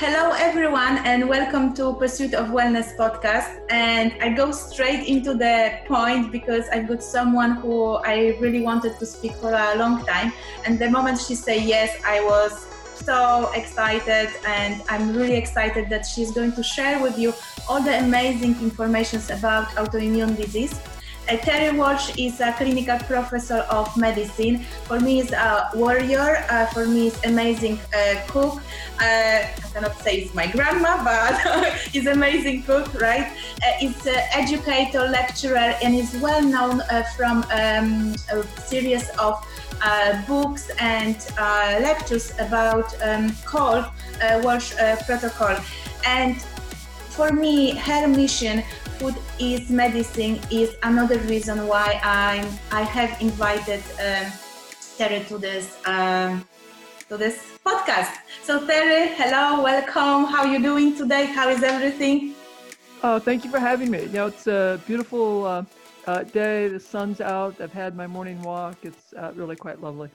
Hello, everyone, and welcome to Pursuit of Wellness podcast. And I go straight into the point because I've got someone who I really wanted to speak for a long time. And the moment she said yes, I was so excited, and I'm really excited that she's going to share with you all the amazing information about autoimmune disease. Uh, Terry Wahls is a clinical professor of medicine. For me, is a warrior. Uh, for me, is amazing uh, cook. Uh, I cannot say it's my grandma, but he's amazing cook, right? Uh, he's an educator, lecturer, and is well known uh, from um, a series of books and lectures about um, called Wahls Protocol. And for me, her mission food is medicine is another reason why I'm I have invited um, Terry to this um, to this podcast. So Terry, hello, welcome. How are you doing today? How is everything? Oh, thank you for having me. You know, it's a beautiful uh, uh, day. The sun's out. I've had my morning walk. It's uh, really quite lovely.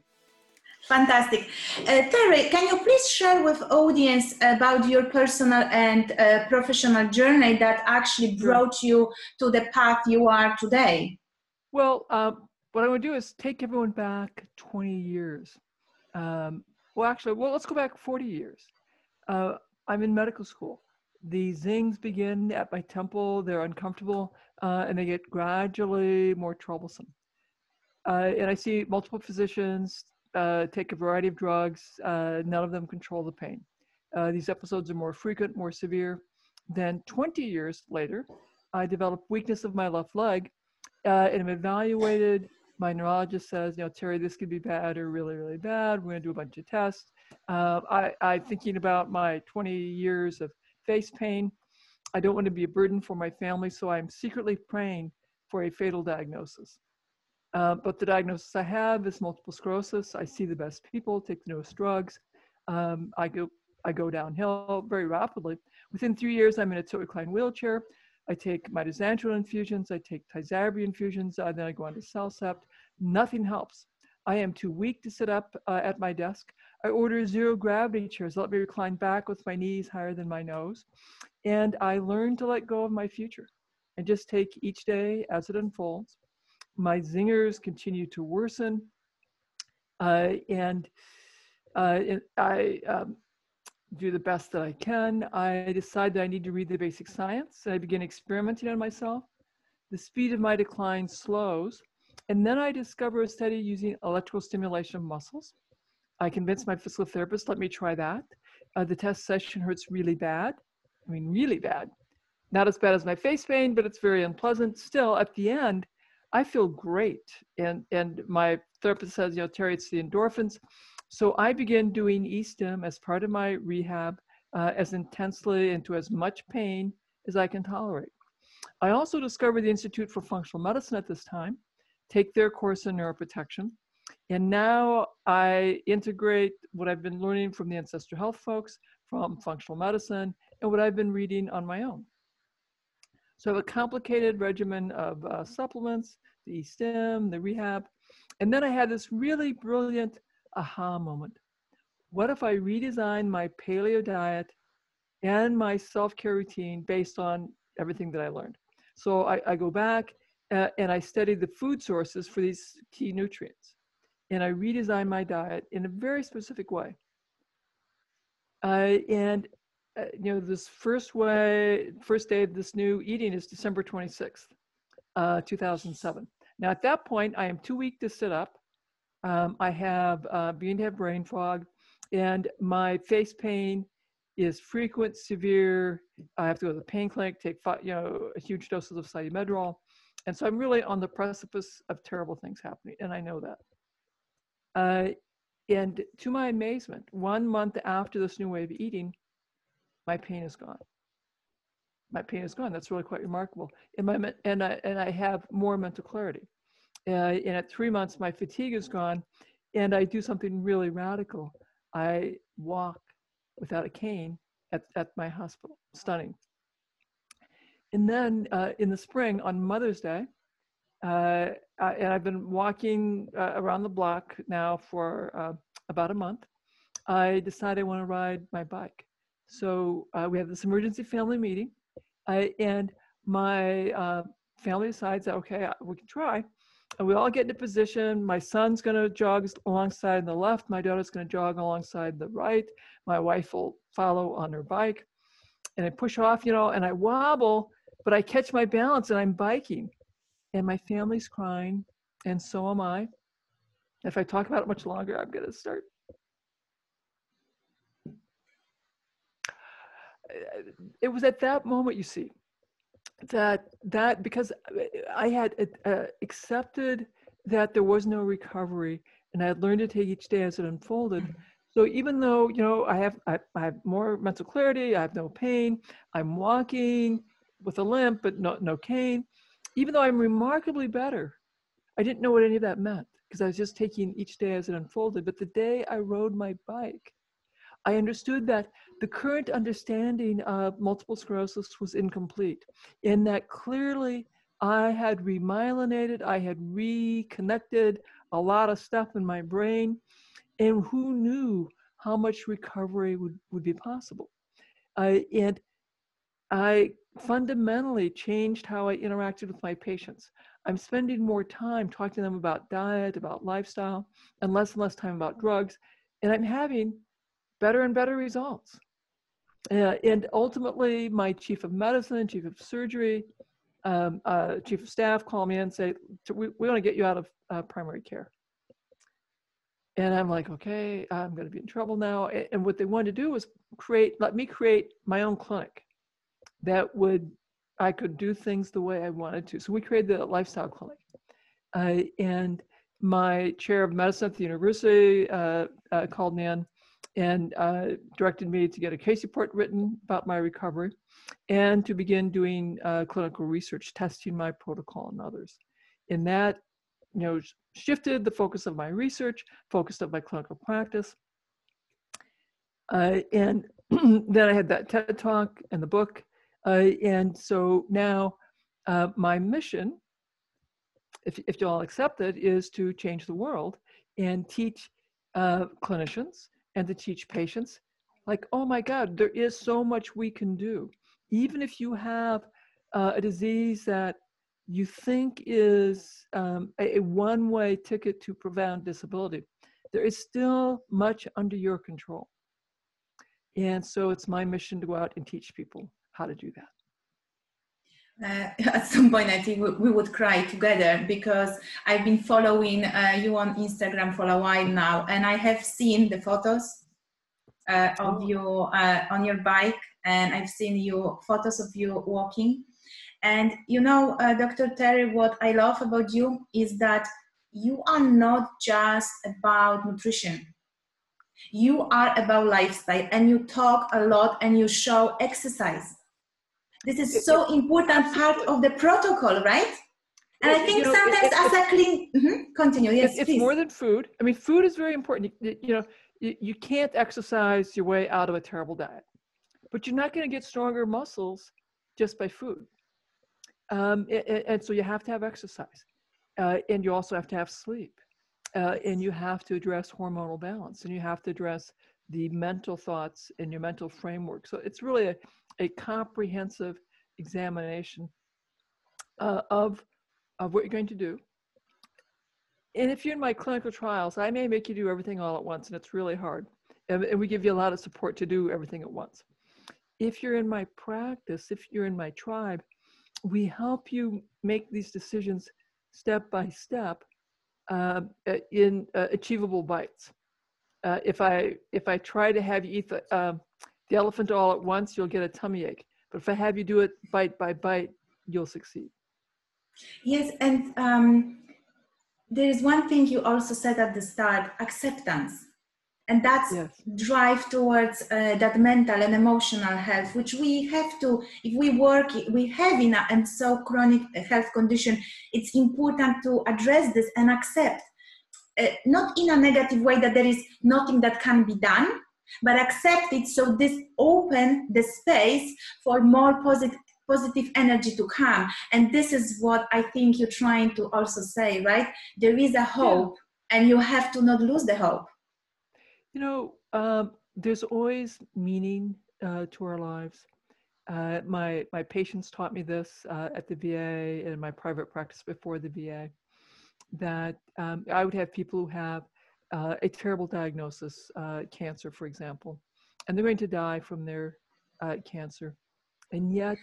Fantastic. Uh, Terry, can you please share with audience about your personal and uh, professional journey that actually brought you to the path you are today? Well, uh, what I want to do is take everyone back 20 years. Um, well, actually, well, let's go back 40 years. Uh, I'm in medical school. The zings begin at my temple. They're uncomfortable, uh, and they get gradually more troublesome. Uh, and I see multiple physicians, uh, take a variety of drugs. Uh, none of them control the pain. Uh, these episodes are more frequent, more severe. Then 20 years later, I developed weakness of my left leg uh, and I'm evaluated. My neurologist says, you know, Terry, this could be bad or really, really bad. We're going to do a bunch of tests. Uh, I, I'm thinking about my 20 years of face pain. I don't want to be a burden for my family, so I'm secretly praying for a fatal diagnosis. Uh, but the diagnosis I have is multiple sclerosis. I see the best people, take the newest drugs. Um, I go I go downhill very rapidly. Within three years, I'm in a tilt recline wheelchair. I take mitoxantrone infusions. I take Tysabri infusions. Uh, then I go on to CellCept. Nothing helps. I am too weak to sit up uh, at my desk. I order zero gravity chairs. Let me recline back with my knees higher than my nose. And I learn to let go of my future and just take each day as it unfolds my zingers continue to worsen. Uh, and uh, I um, do the best that I can. I decide that I need to read the basic science. I begin experimenting on myself. The speed of my decline slows. And then I discover a study using electrical stimulation of muscles. I convince my physical therapist, let me try that. Uh, the test session hurts really bad. I mean, really bad. Not as bad as my face pain, but it's very unpleasant. Still, at the end, I feel great. And, and my therapist says, you know, Terry, it's the endorphins. So I began doing e-stim as part of my rehab uh, as intensely into as much pain as I can tolerate. I also discovered the Institute for Functional Medicine at this time, take their course in neuroprotection. And now I integrate what I've been learning from the Ancestral Health folks, from functional medicine, and what I've been reading on my own. So I have a complicated regimen of uh, supplements, the stem, the rehab. And then I had this really brilliant aha moment. What if I redesign my paleo diet and my self-care routine based on everything that I learned? So I, I go back uh, and I study the food sources for these key nutrients. And I redesign my diet in a very specific way. And uh, you know, this first way, first day of this new eating is December 26th, uh, 2007. Now, at that point, I am too weak to sit up. Um, I have uh, to have brain fog, and my face pain is frequent, severe. I have to go to the pain clinic, take you know huge doses of Solu-Medrol, and so I'm really on the precipice of terrible things happening, and I know that. Uh, and to my amazement, one month after this new way of eating, my pain is gone. My pain is gone. That's really quite remarkable. And my and I and I have more mental clarity. Uh, and at three months, my fatigue is gone, and I do something really radical. I walk without a cane at, at my hospital. Stunning. And then uh, in the spring, on Mother's Day, uh, I, and I've been walking uh, around the block now for uh, about a month. I decided I want to ride my bike. So uh, we have this emergency family meeting, uh, and my uh, family decides okay, uh, we can try. And we all get into position. My son's going to jog alongside the left. My daughter's going to jog alongside the right. My wife will follow on her bike. And I push off, you know, and I wobble, but I catch my balance and I'm biking. And my family's crying, and so am I. If I talk about it much longer, I'm going to start. It was at that moment, you see, that that because I had uh, accepted that there was no recovery, and I had learned to take each day as it unfolded. Mm-hmm. So even though you know I have I, I have more mental clarity, I have no pain, I'm walking with a limp but no no cane. Even though I'm remarkably better, I didn't know what any of that meant because I was just taking each day as it unfolded. But the day I rode my bike, I understood that the current understanding of multiple sclerosis was incomplete, in that clearly I had remyelinated, I had reconnected a lot of stuff in my brain, and who knew how much recovery would, would be possible. And I fundamentally changed how I interacted with my patients. I'm spending more time talking to them about diet, about lifestyle, and less and less time about drugs. And I'm having better and better results. Uh, and ultimately, my chief of medicine, chief of surgery, um, uh, chief of staff call me and say, we, we want to get you out of uh, primary care. And I'm like, okay, I'm going to be in trouble now. And what they wanted to do was create, let me create my own clinic that would, I could do things the way I wanted to. So we created the lifestyle clinic. Uh, and my chair of medicine at the university uh, uh, called me in and uh, directed me to get a case report written about my recovery and to begin doing uh, clinical research, testing my protocol and others. And that, you know, shifted the focus of my research, focus of my clinical practice. Uh, and then I had that TED talk and the book. Uh, and so now uh, my mission, if, if you all accept it, is to change the world and teach uh, clinicians and to teach patients like oh my god there is so much we can do. Even if you have uh, a disease that you think is um, a, a one-way ticket to profound disability there is still much under your control. And so it's my mission to go out and teach people how to do that uh, at some point i think we, would cry together because i've been following uh, you on instagram for a while now and i have seen the photos uh, of oh. you uh, on your bike and i've seen you photos of you walking. And you know uh, dr terry what i love about you is that you are not just about nutrition. You are about lifestyle and you talk a lot and you show exercise this is so important part of the protocol, right? And I think you know, sometimes it, as a clean, mm-hmm, continue. Yes, it's, it's more than food. I mean, food is very important. You, you know, you, you can't exercise your way out of a terrible diet, but you're not going to get stronger muscles just by food. Um, and, and, so you have to have exercise, uh, and you also have to have sleep, uh, and you have to address hormonal balance, and you have to address the mental thoughts in your mental framework. So it's really a, a comprehensive examination uh, of, of what you're going to do. And if you're in my clinical trials, I may make you do everything all at once, and it's really hard. And, and we give you a lot of support to do everything at once. If you're in my practice, if you're in my tribe, we help you make these decisions step by step uh, in uh, achievable bites. Uh, if I if I try to have you eat the, uh, the elephant all at once, you'll get a tummy ache. But if I have you do it bite by bite, you'll succeed. Yes, and um, there is one thing you also said at the start: acceptance, and that's yes. drive towards uh, that mental and emotional health, which we have to. If we work, we have in a, and so chronic health condition, it's important to address this and accept. Uh, not in a negative way that there is nothing that can be done, but accept it so this open the space for more positive positive energy to come and this is what i think you're trying to also say right there is a hope yeah. and you have to not lose the hope you know um, there's always meaning uh, to our lives. Uh, my my patients taught me this uh, at the VA and my private practice before the VA. That um, I would have people who have uh, a terrible diagnosis, uh, cancer, for example, and they're going to die from their uh, cancer, and yet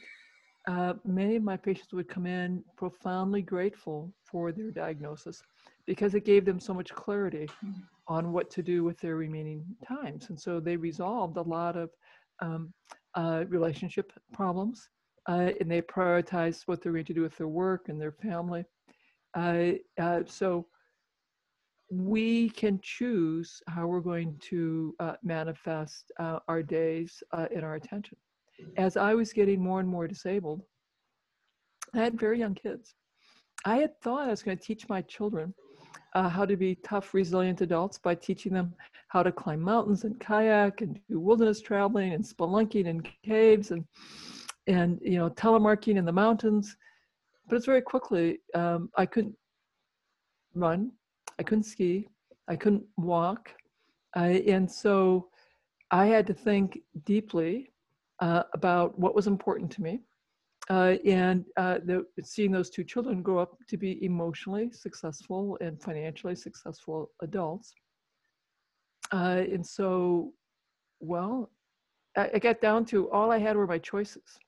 uh, many of my patients would come in profoundly grateful for their diagnosis because it gave them so much clarity mm. on what to do with their remaining times. And so they resolved a lot of um, uh, relationship problems uh, and they prioritized what they're going to do with their work and their family. Uh, uh, so we can choose how we're going to uh, manifest our days in our attention as I was getting more and more disabled, I had very young kids. I had thought I was going to teach my children uh, how to be tough, resilient adults by teaching them how to climb mountains and kayak and do wilderness traveling and spelunking in caves and and you know telemarking in the mountains. But it's very quickly um, I couldn't run, I couldn't ski, I couldn't walk, I, and so I had to think deeply uh, about what was important to me. Uh, and uh, the, seeing those two children grow up to be emotionally successful and financially successful adults. Uh, and so, well, I, I got down to all I had were my choices.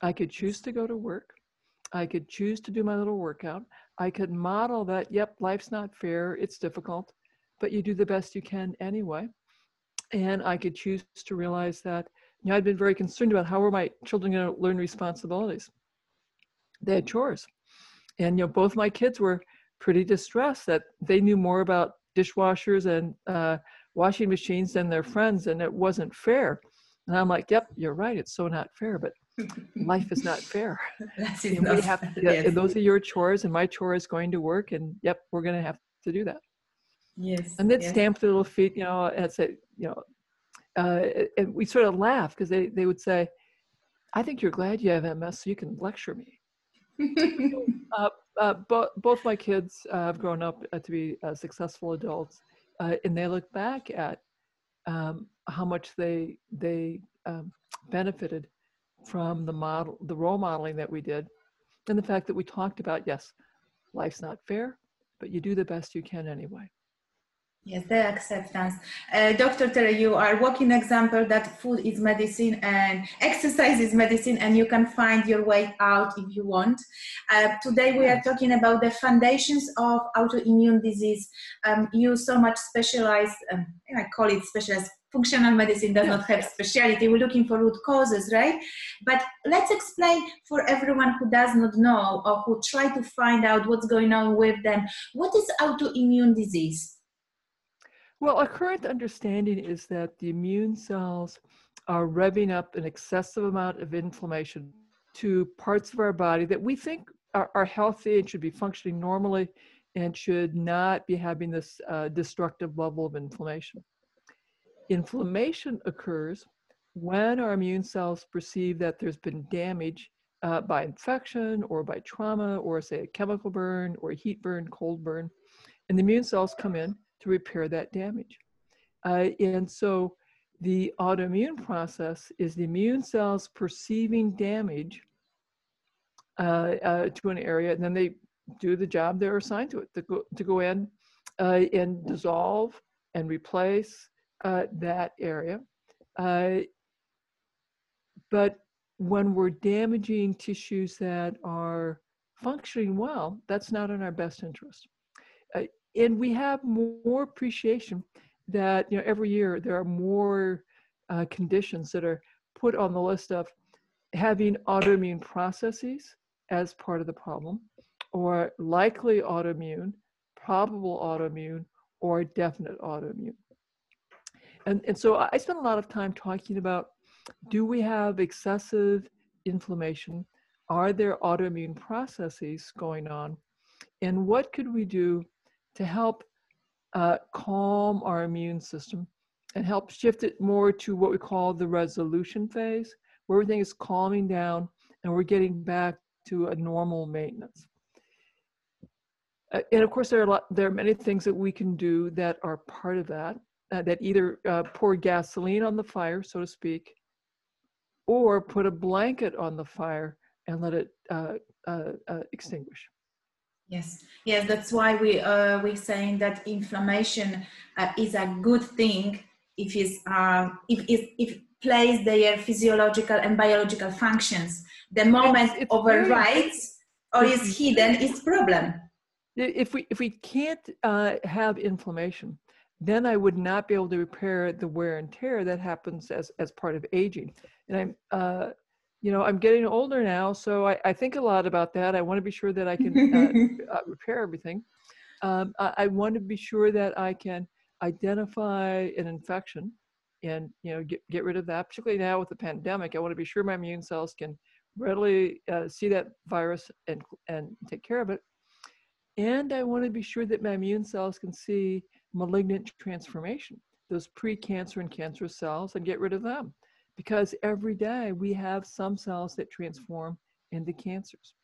I could choose to go to work. I could choose to do my little workout. I could model that, yep, life's not fair, it's difficult, but you do the best you can anyway. And I could choose to realize that you know, I'd been very concerned about how were my children going to learn responsibilities. They had chores, and you know, both my kids were pretty distressed that they knew more about dishwashers and uh, washing machines than their friends, and it wasn't fair. And I'm like, "Yep, you're right. It's so not fair, but life is not fair. That's and we have to, yes. those are your chores, and my chore is going to work, and yep, we're going to have to do that." Yes. And then yes. stamp the little feet, you know, and say, you know, uh, and we sort of laugh because they, they would say, I think you're glad you have MS so you can lecture me. uh, uh, bo- both my kids uh, have grown up uh, to be uh, successful adults, and they look back at um, how much they they um, benefited from the model, the role modeling that we did, and the fact that we talked about yes, life's not fair, but you do the best you can anyway. Yes, the acceptance. Uh, Dr. Terry, you are walking example that food is medicine and exercise is medicine and you can find your way out if you want. Uh, today we are talking about the foundations of autoimmune disease. Um, you so much specialized, um, I call it specialized functional medicine does not have specialty. We're looking for root causes, right? But let's explain for everyone who does not know or who try to find out what's going on with them. What is autoimmune disease? Well, our current understanding is that the immune cells are revving up an excessive amount of inflammation to parts of our body that we think are, are healthy and should be functioning normally and should not be having this uh, destructive level of inflammation. Inflammation occurs when our immune cells perceive that there's been damage uh, by infection or by trauma or, say, a chemical burn or a heat burn, cold burn. And the immune cells come in to repair that damage. Uh, and so the autoimmune process is the immune cells perceiving damage uh, uh, to an area, and then they do the job they're assigned to it to go, to go in uh, and dissolve and replace uh, that area. Uh, but when we're damaging tissues that are functioning well, that's not in our best interest and we have more appreciation that you know every year there are more uh, conditions that are put on the list of having autoimmune processes as part of the problem or likely autoimmune probable autoimmune or definite autoimmune and, and so i spent a lot of time talking about do we have excessive inflammation? Are there autoimmune processes going on? And what could we do to help uh, calm our immune system and help shift it more to what we call the resolution phase, where everything is calming down and we're getting back to a normal maintenance. Uh, and of course, there are, lot, there are many things that we can do that are part of that, uh, that either uh, pour gasoline on the fire, so to speak, or put a blanket on the fire and let it uh, uh, uh, extinguish. Yes, yes, that's why we uh, we're saying that inflammation uh, is a good thing if it's uh, if if if plays their physiological and biological functions. The moment it's, it's overrides or is hidden, it's problem. If we if we can't uh, have inflammation, then I would not be able to repair the wear and tear that happens as as part of aging. And I'm uh, you know, I'm getting older now, so I, I, think a lot about that. I want to be sure that I can uh, uh, repair everything. Um, I, I, want to be sure that I can identify an infection and you know get, get rid of that. Particularly now with the pandemic, I want to be sure my immune cells can readily uh, see that virus and and take care of it. And I want to be sure that my immune cells can see malignant transformation, those pre-cancer and cancerous cells, and get rid of them because every day we have some cells that transform into cancers.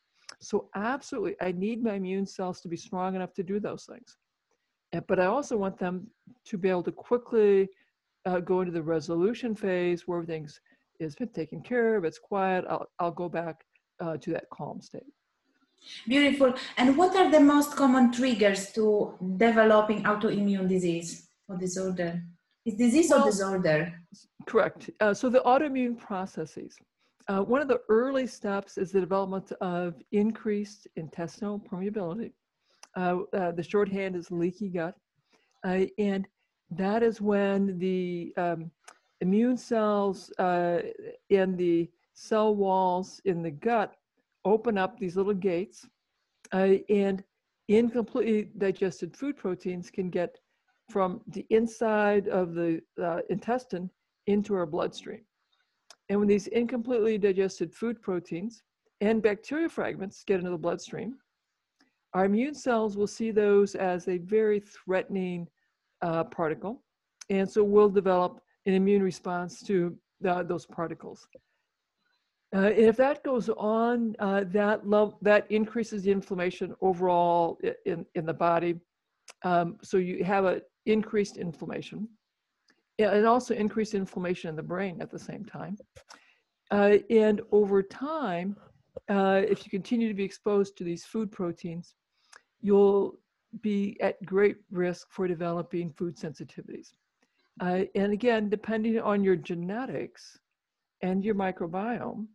So, absolutely, I need my immune cells to be strong enough to do those things. But I also want them to be able to quickly uh, go into the resolution phase where everything's is been taken care of, it's quiet. I'll, I'll go back uh, to that calm state. Beautiful. And what are the most common triggers to developing autoimmune disease or disorder? Is disease well, or disorder? Correct. Uh, so the autoimmune processes. Uh, one of the early steps is the development of increased intestinal permeability. Uh, uh the shorthand is leaky gut. Uh, and that is when the um, immune cells uh, in the cell walls in the gut open up these little gates, and incompletely digested food proteins can get from the inside of the uh, intestine into our bloodstream. And when these incompletely digested food proteins and bacteria fragments get into the bloodstream, our immune cells will see those as a very threatening uh, particle. And so we'll develop an immune response to uh, those particles. Uh, if that goes on, uh, that, that increases the inflammation overall in, in the body. Um, so you have an increased inflammation and also increased inflammation in the brain at the same time. Uh, and over time, uh, if you continue to be exposed to these food proteins, you'll be at great risk for developing food sensitivities. Uh, and again, depending on your genetics and your microbiome,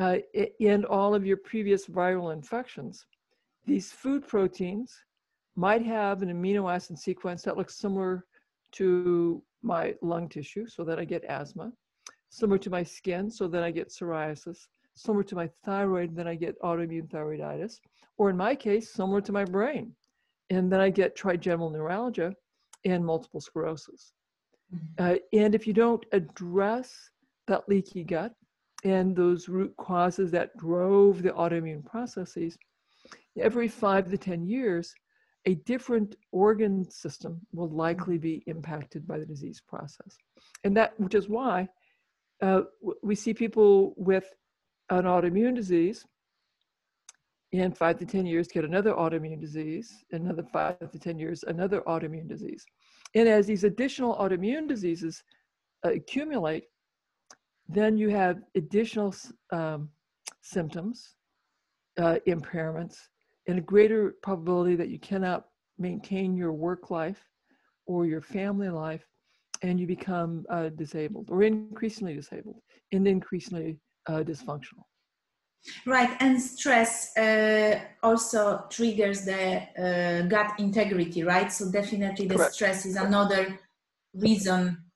uh, and all of your previous viral infections, these food proteins might have an amino acid sequence that looks similar to my lung tissue so that I get asthma, similar to my skin so that I get psoriasis, similar to my thyroid, then I get autoimmune thyroiditis, or in my case, similar to my brain. And then I get trigeminal neuralgia and multiple sclerosis. Mm-hmm. Uh, and if you don't address that leaky gut and those root causes that drove the autoimmune processes, every five to 10 years, a different organ system will likely be impacted by the disease process. And that, which is why uh, we see people with an autoimmune disease in five to 10 years get another autoimmune disease, another five to 10 years, another autoimmune disease. And as these additional autoimmune diseases uh, accumulate, then you have additional um, symptoms, uh, impairments, and a greater probability that you cannot maintain your work life or your family life and you become uh, disabled or increasingly disabled and increasingly uh, dysfunctional. Right, and stress uh, also triggers the uh, gut integrity, right? So definitely the Correct. stress is another reason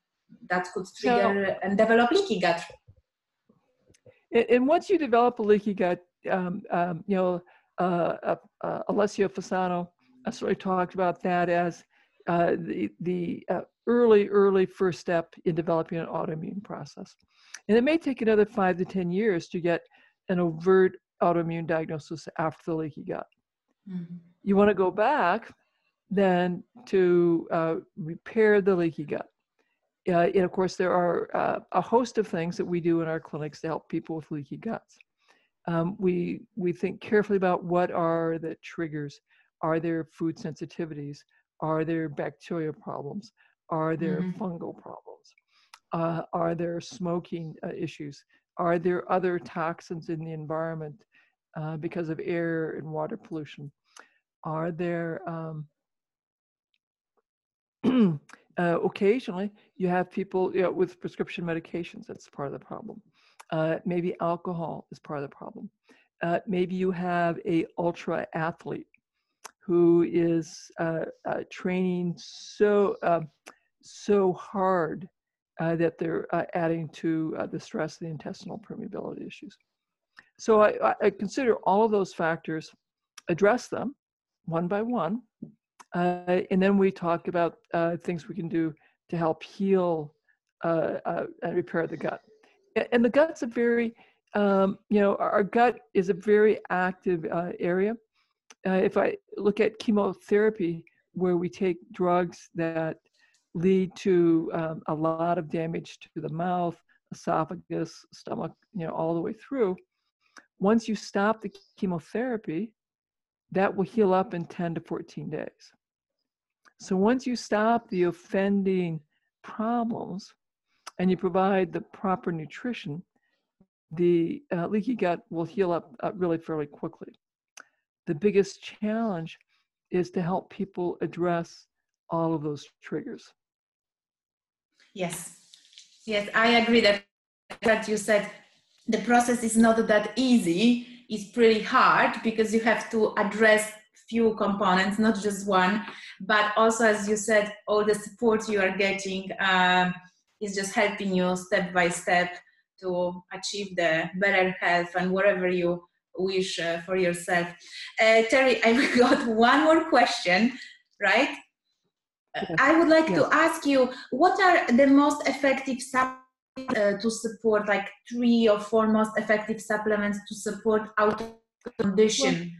that could trigger so, and develop leaky gut. And once you develop a leaky gut, um, um, you know, uh, uh, uh, Alessio Fasano sort of talked about that as uh, the, the uh, early, early first step in developing an autoimmune process. And it may take another five to 10 years to get an overt autoimmune diagnosis after the leaky gut. Mm-hmm. You want to go back then to uh, repair the leaky gut. Uh, and of course, there are uh, a host of things that we do in our clinics to help people with leaky guts. Um, we we think carefully about what are the triggers. Are there food sensitivities? Are there bacteria problems? Are there mm-hmm. fungal problems? Uh, are there smoking uh, issues? Are there other toxins in the environment uh, because of air and water pollution? Are there um, uh, occasionally you have people you know, with prescription medications that's part of the problem. Uh, maybe alcohol is part of the problem. Uh, maybe you have a ultra athlete who is uh, uh, training so um, so hard uh, that they're adding to the stress of the intestinal permeability issues. So I, I consider all of those factors address them one by one uh, and then we talk about uh, things we can do to help heal uh, uh and repair the gut. And the gut's a very, um, you know, our gut is a very active uh, area. Uh, if I look at chemotherapy, where we take drugs that lead to um, a lot of damage to the mouth, esophagus, stomach, you know, all the way through. Once you stop the chemotherapy, that will heal up in 10 to 14 days. So once you stop the offending problems and you provide the proper nutrition, the uh, leaky gut will heal up uh, really fairly quickly. The biggest challenge is to help people address all of those triggers. Yes, yes, I agree that that you said the process is not that easy. It's pretty hard because you have to address few components, not just one, but also, as you said, all the support you are getting um, is just helping you step by step to achieve the better health and whatever you wish uh, for yourself. Uh, Terry, I've got one more question, right? Yes. I would like yes. to ask you what are the most effective supplements uh, to support, like three or four most effective supplements to support auto condition?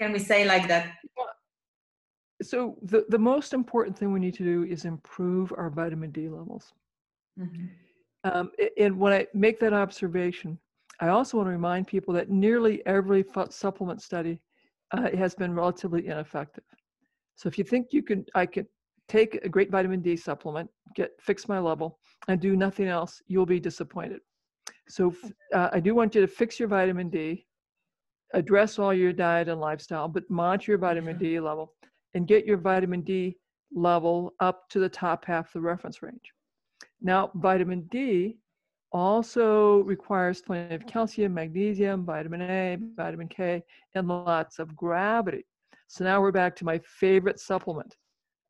Can we say like that? So the, the most important thing we need to do is improve our vitamin D levels. Mm-hmm. Um, and when I make that observation, I also want to remind people that nearly every supplement study uh, has been relatively ineffective. So if you think you can, I can take a great vitamin D supplement, get fix my level, and do nothing else, you'll be disappointed. So uh, I do want you to fix your vitamin D, address all your diet and lifestyle, but monitor your vitamin D level and get your vitamin D level up to the top half of the reference range. Now, vitamin D also requires plenty of calcium, magnesium, vitamin A, vitamin K, and lots of gravity. So now we're back to my favorite supplement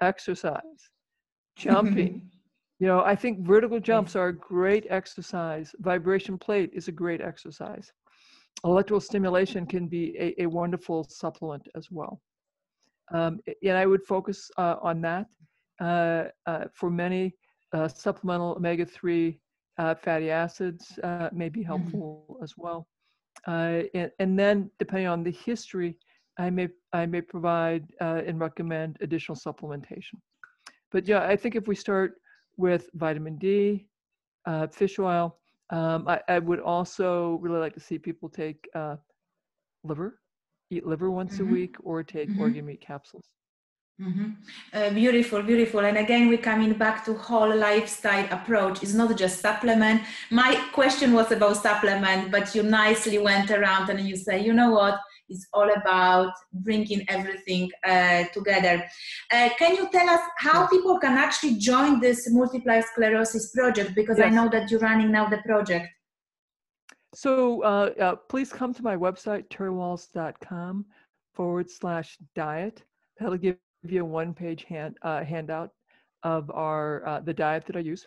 exercise, jumping. you know, I think vertical jumps are a great exercise. Vibration plate is a great exercise electrical stimulation can be a, a wonderful supplement as well. Um, and I would focus uh, on that. Uh, uh, for many, uh, supplemental omega 3 uh, fatty acids uh, may be mm-hmm. helpful mm-hmm. as well. And, and, then, depending on the history, I may, I may provide and recommend additional supplementation. But yeah, I think if we start with vitamin D, fish oil, um, I, I, would also really like to see people take uh, liver, eat liver once mm-hmm. a week, or take mm-hmm. organ meat capsules. Mm-hmm. Uh, beautiful, beautiful. And again, we're coming back to whole lifestyle approach. It's not just supplement. My question was about supplement, but you nicely went around and you say, you know what? Is all about bringing everything uh, together. Uh, can you tell us how people can actually join this multiple sclerosis project? Because yes. I know that you're running now the project. So uh, uh please come to my website, terrywahls.com forward slash diet. That'll give you a one page hand, uh, handout of our uh, the diet that I use.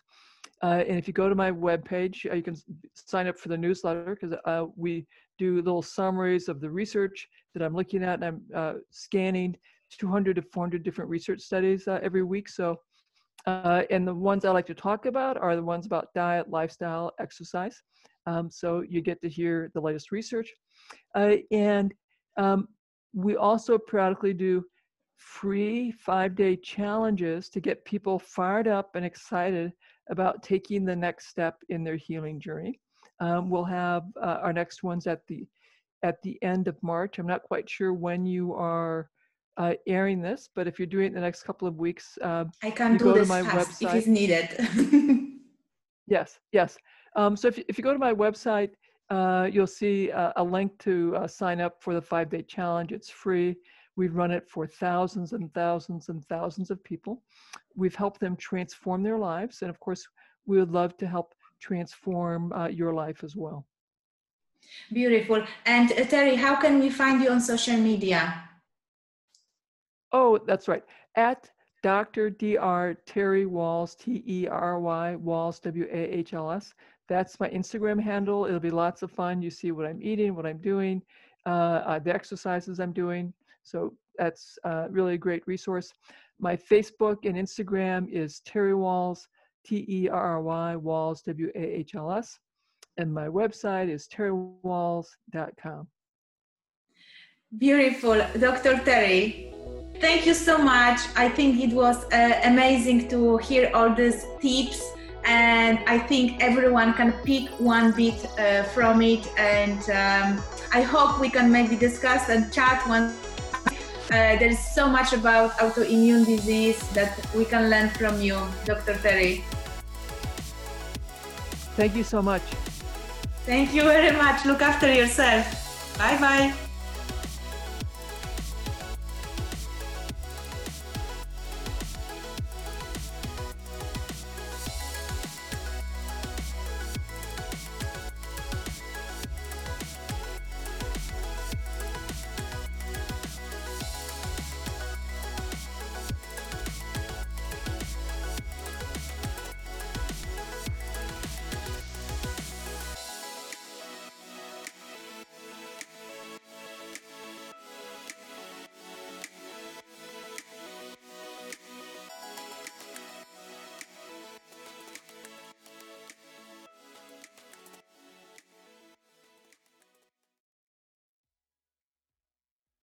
Uh, and if you go to my webpage, uh, you can sign up for the newsletter because uh, we do little summaries of the research that I'm looking at, and I'm uh, scanning 200 to 400 different research studies uh, every week. So, uh, and the ones I like to talk about are the ones about diet, lifestyle, exercise. Um, so you get to hear the latest research, and um, we also periodically do free five-day challenges to get people fired up and excited about taking the next step in their healing journey. Um, we'll have uh, our next ones at the at the end of March. I'm not quite sure when you are uh, airing this, but if you're doing it the next couple of weeks, uh, I can do this my website. if it's needed. Yes, yes. Um, so if you, if you go to my website, uh, you'll see a, a link to uh, sign up for the five day challenge. It's free. We've run it for thousands and thousands and thousands of people. We've helped them transform their lives. And of course, we would love to help transform uh, your life as well. Beautiful. And uh, Terry, how can we find you on social media? Oh, that's right. At Dr. Dr. Terry Wahls, T E R Y, Wahls, W A H L S. That's my Instagram handle. It'll be lots of fun. You see what I'm eating, what I'm doing, uh, uh, the exercises I'm doing. So that's uh, really a great resource. My Facebook and Instagram is Terry Wahls, T E R R Y, Wahls, W A H L S. And my website is terrywahls.com. Beautiful. Dr. Terry, thank you so much. I think it was uh, amazing to hear all these tips and I think everyone can pick one bit uh, from it. And um, I hope we can maybe discuss and chat one. Uh, there is so much about autoimmune disease that we can learn from you, Dr. Terry. Thank you so much. Thank you very much. Look after yourself. Bye bye.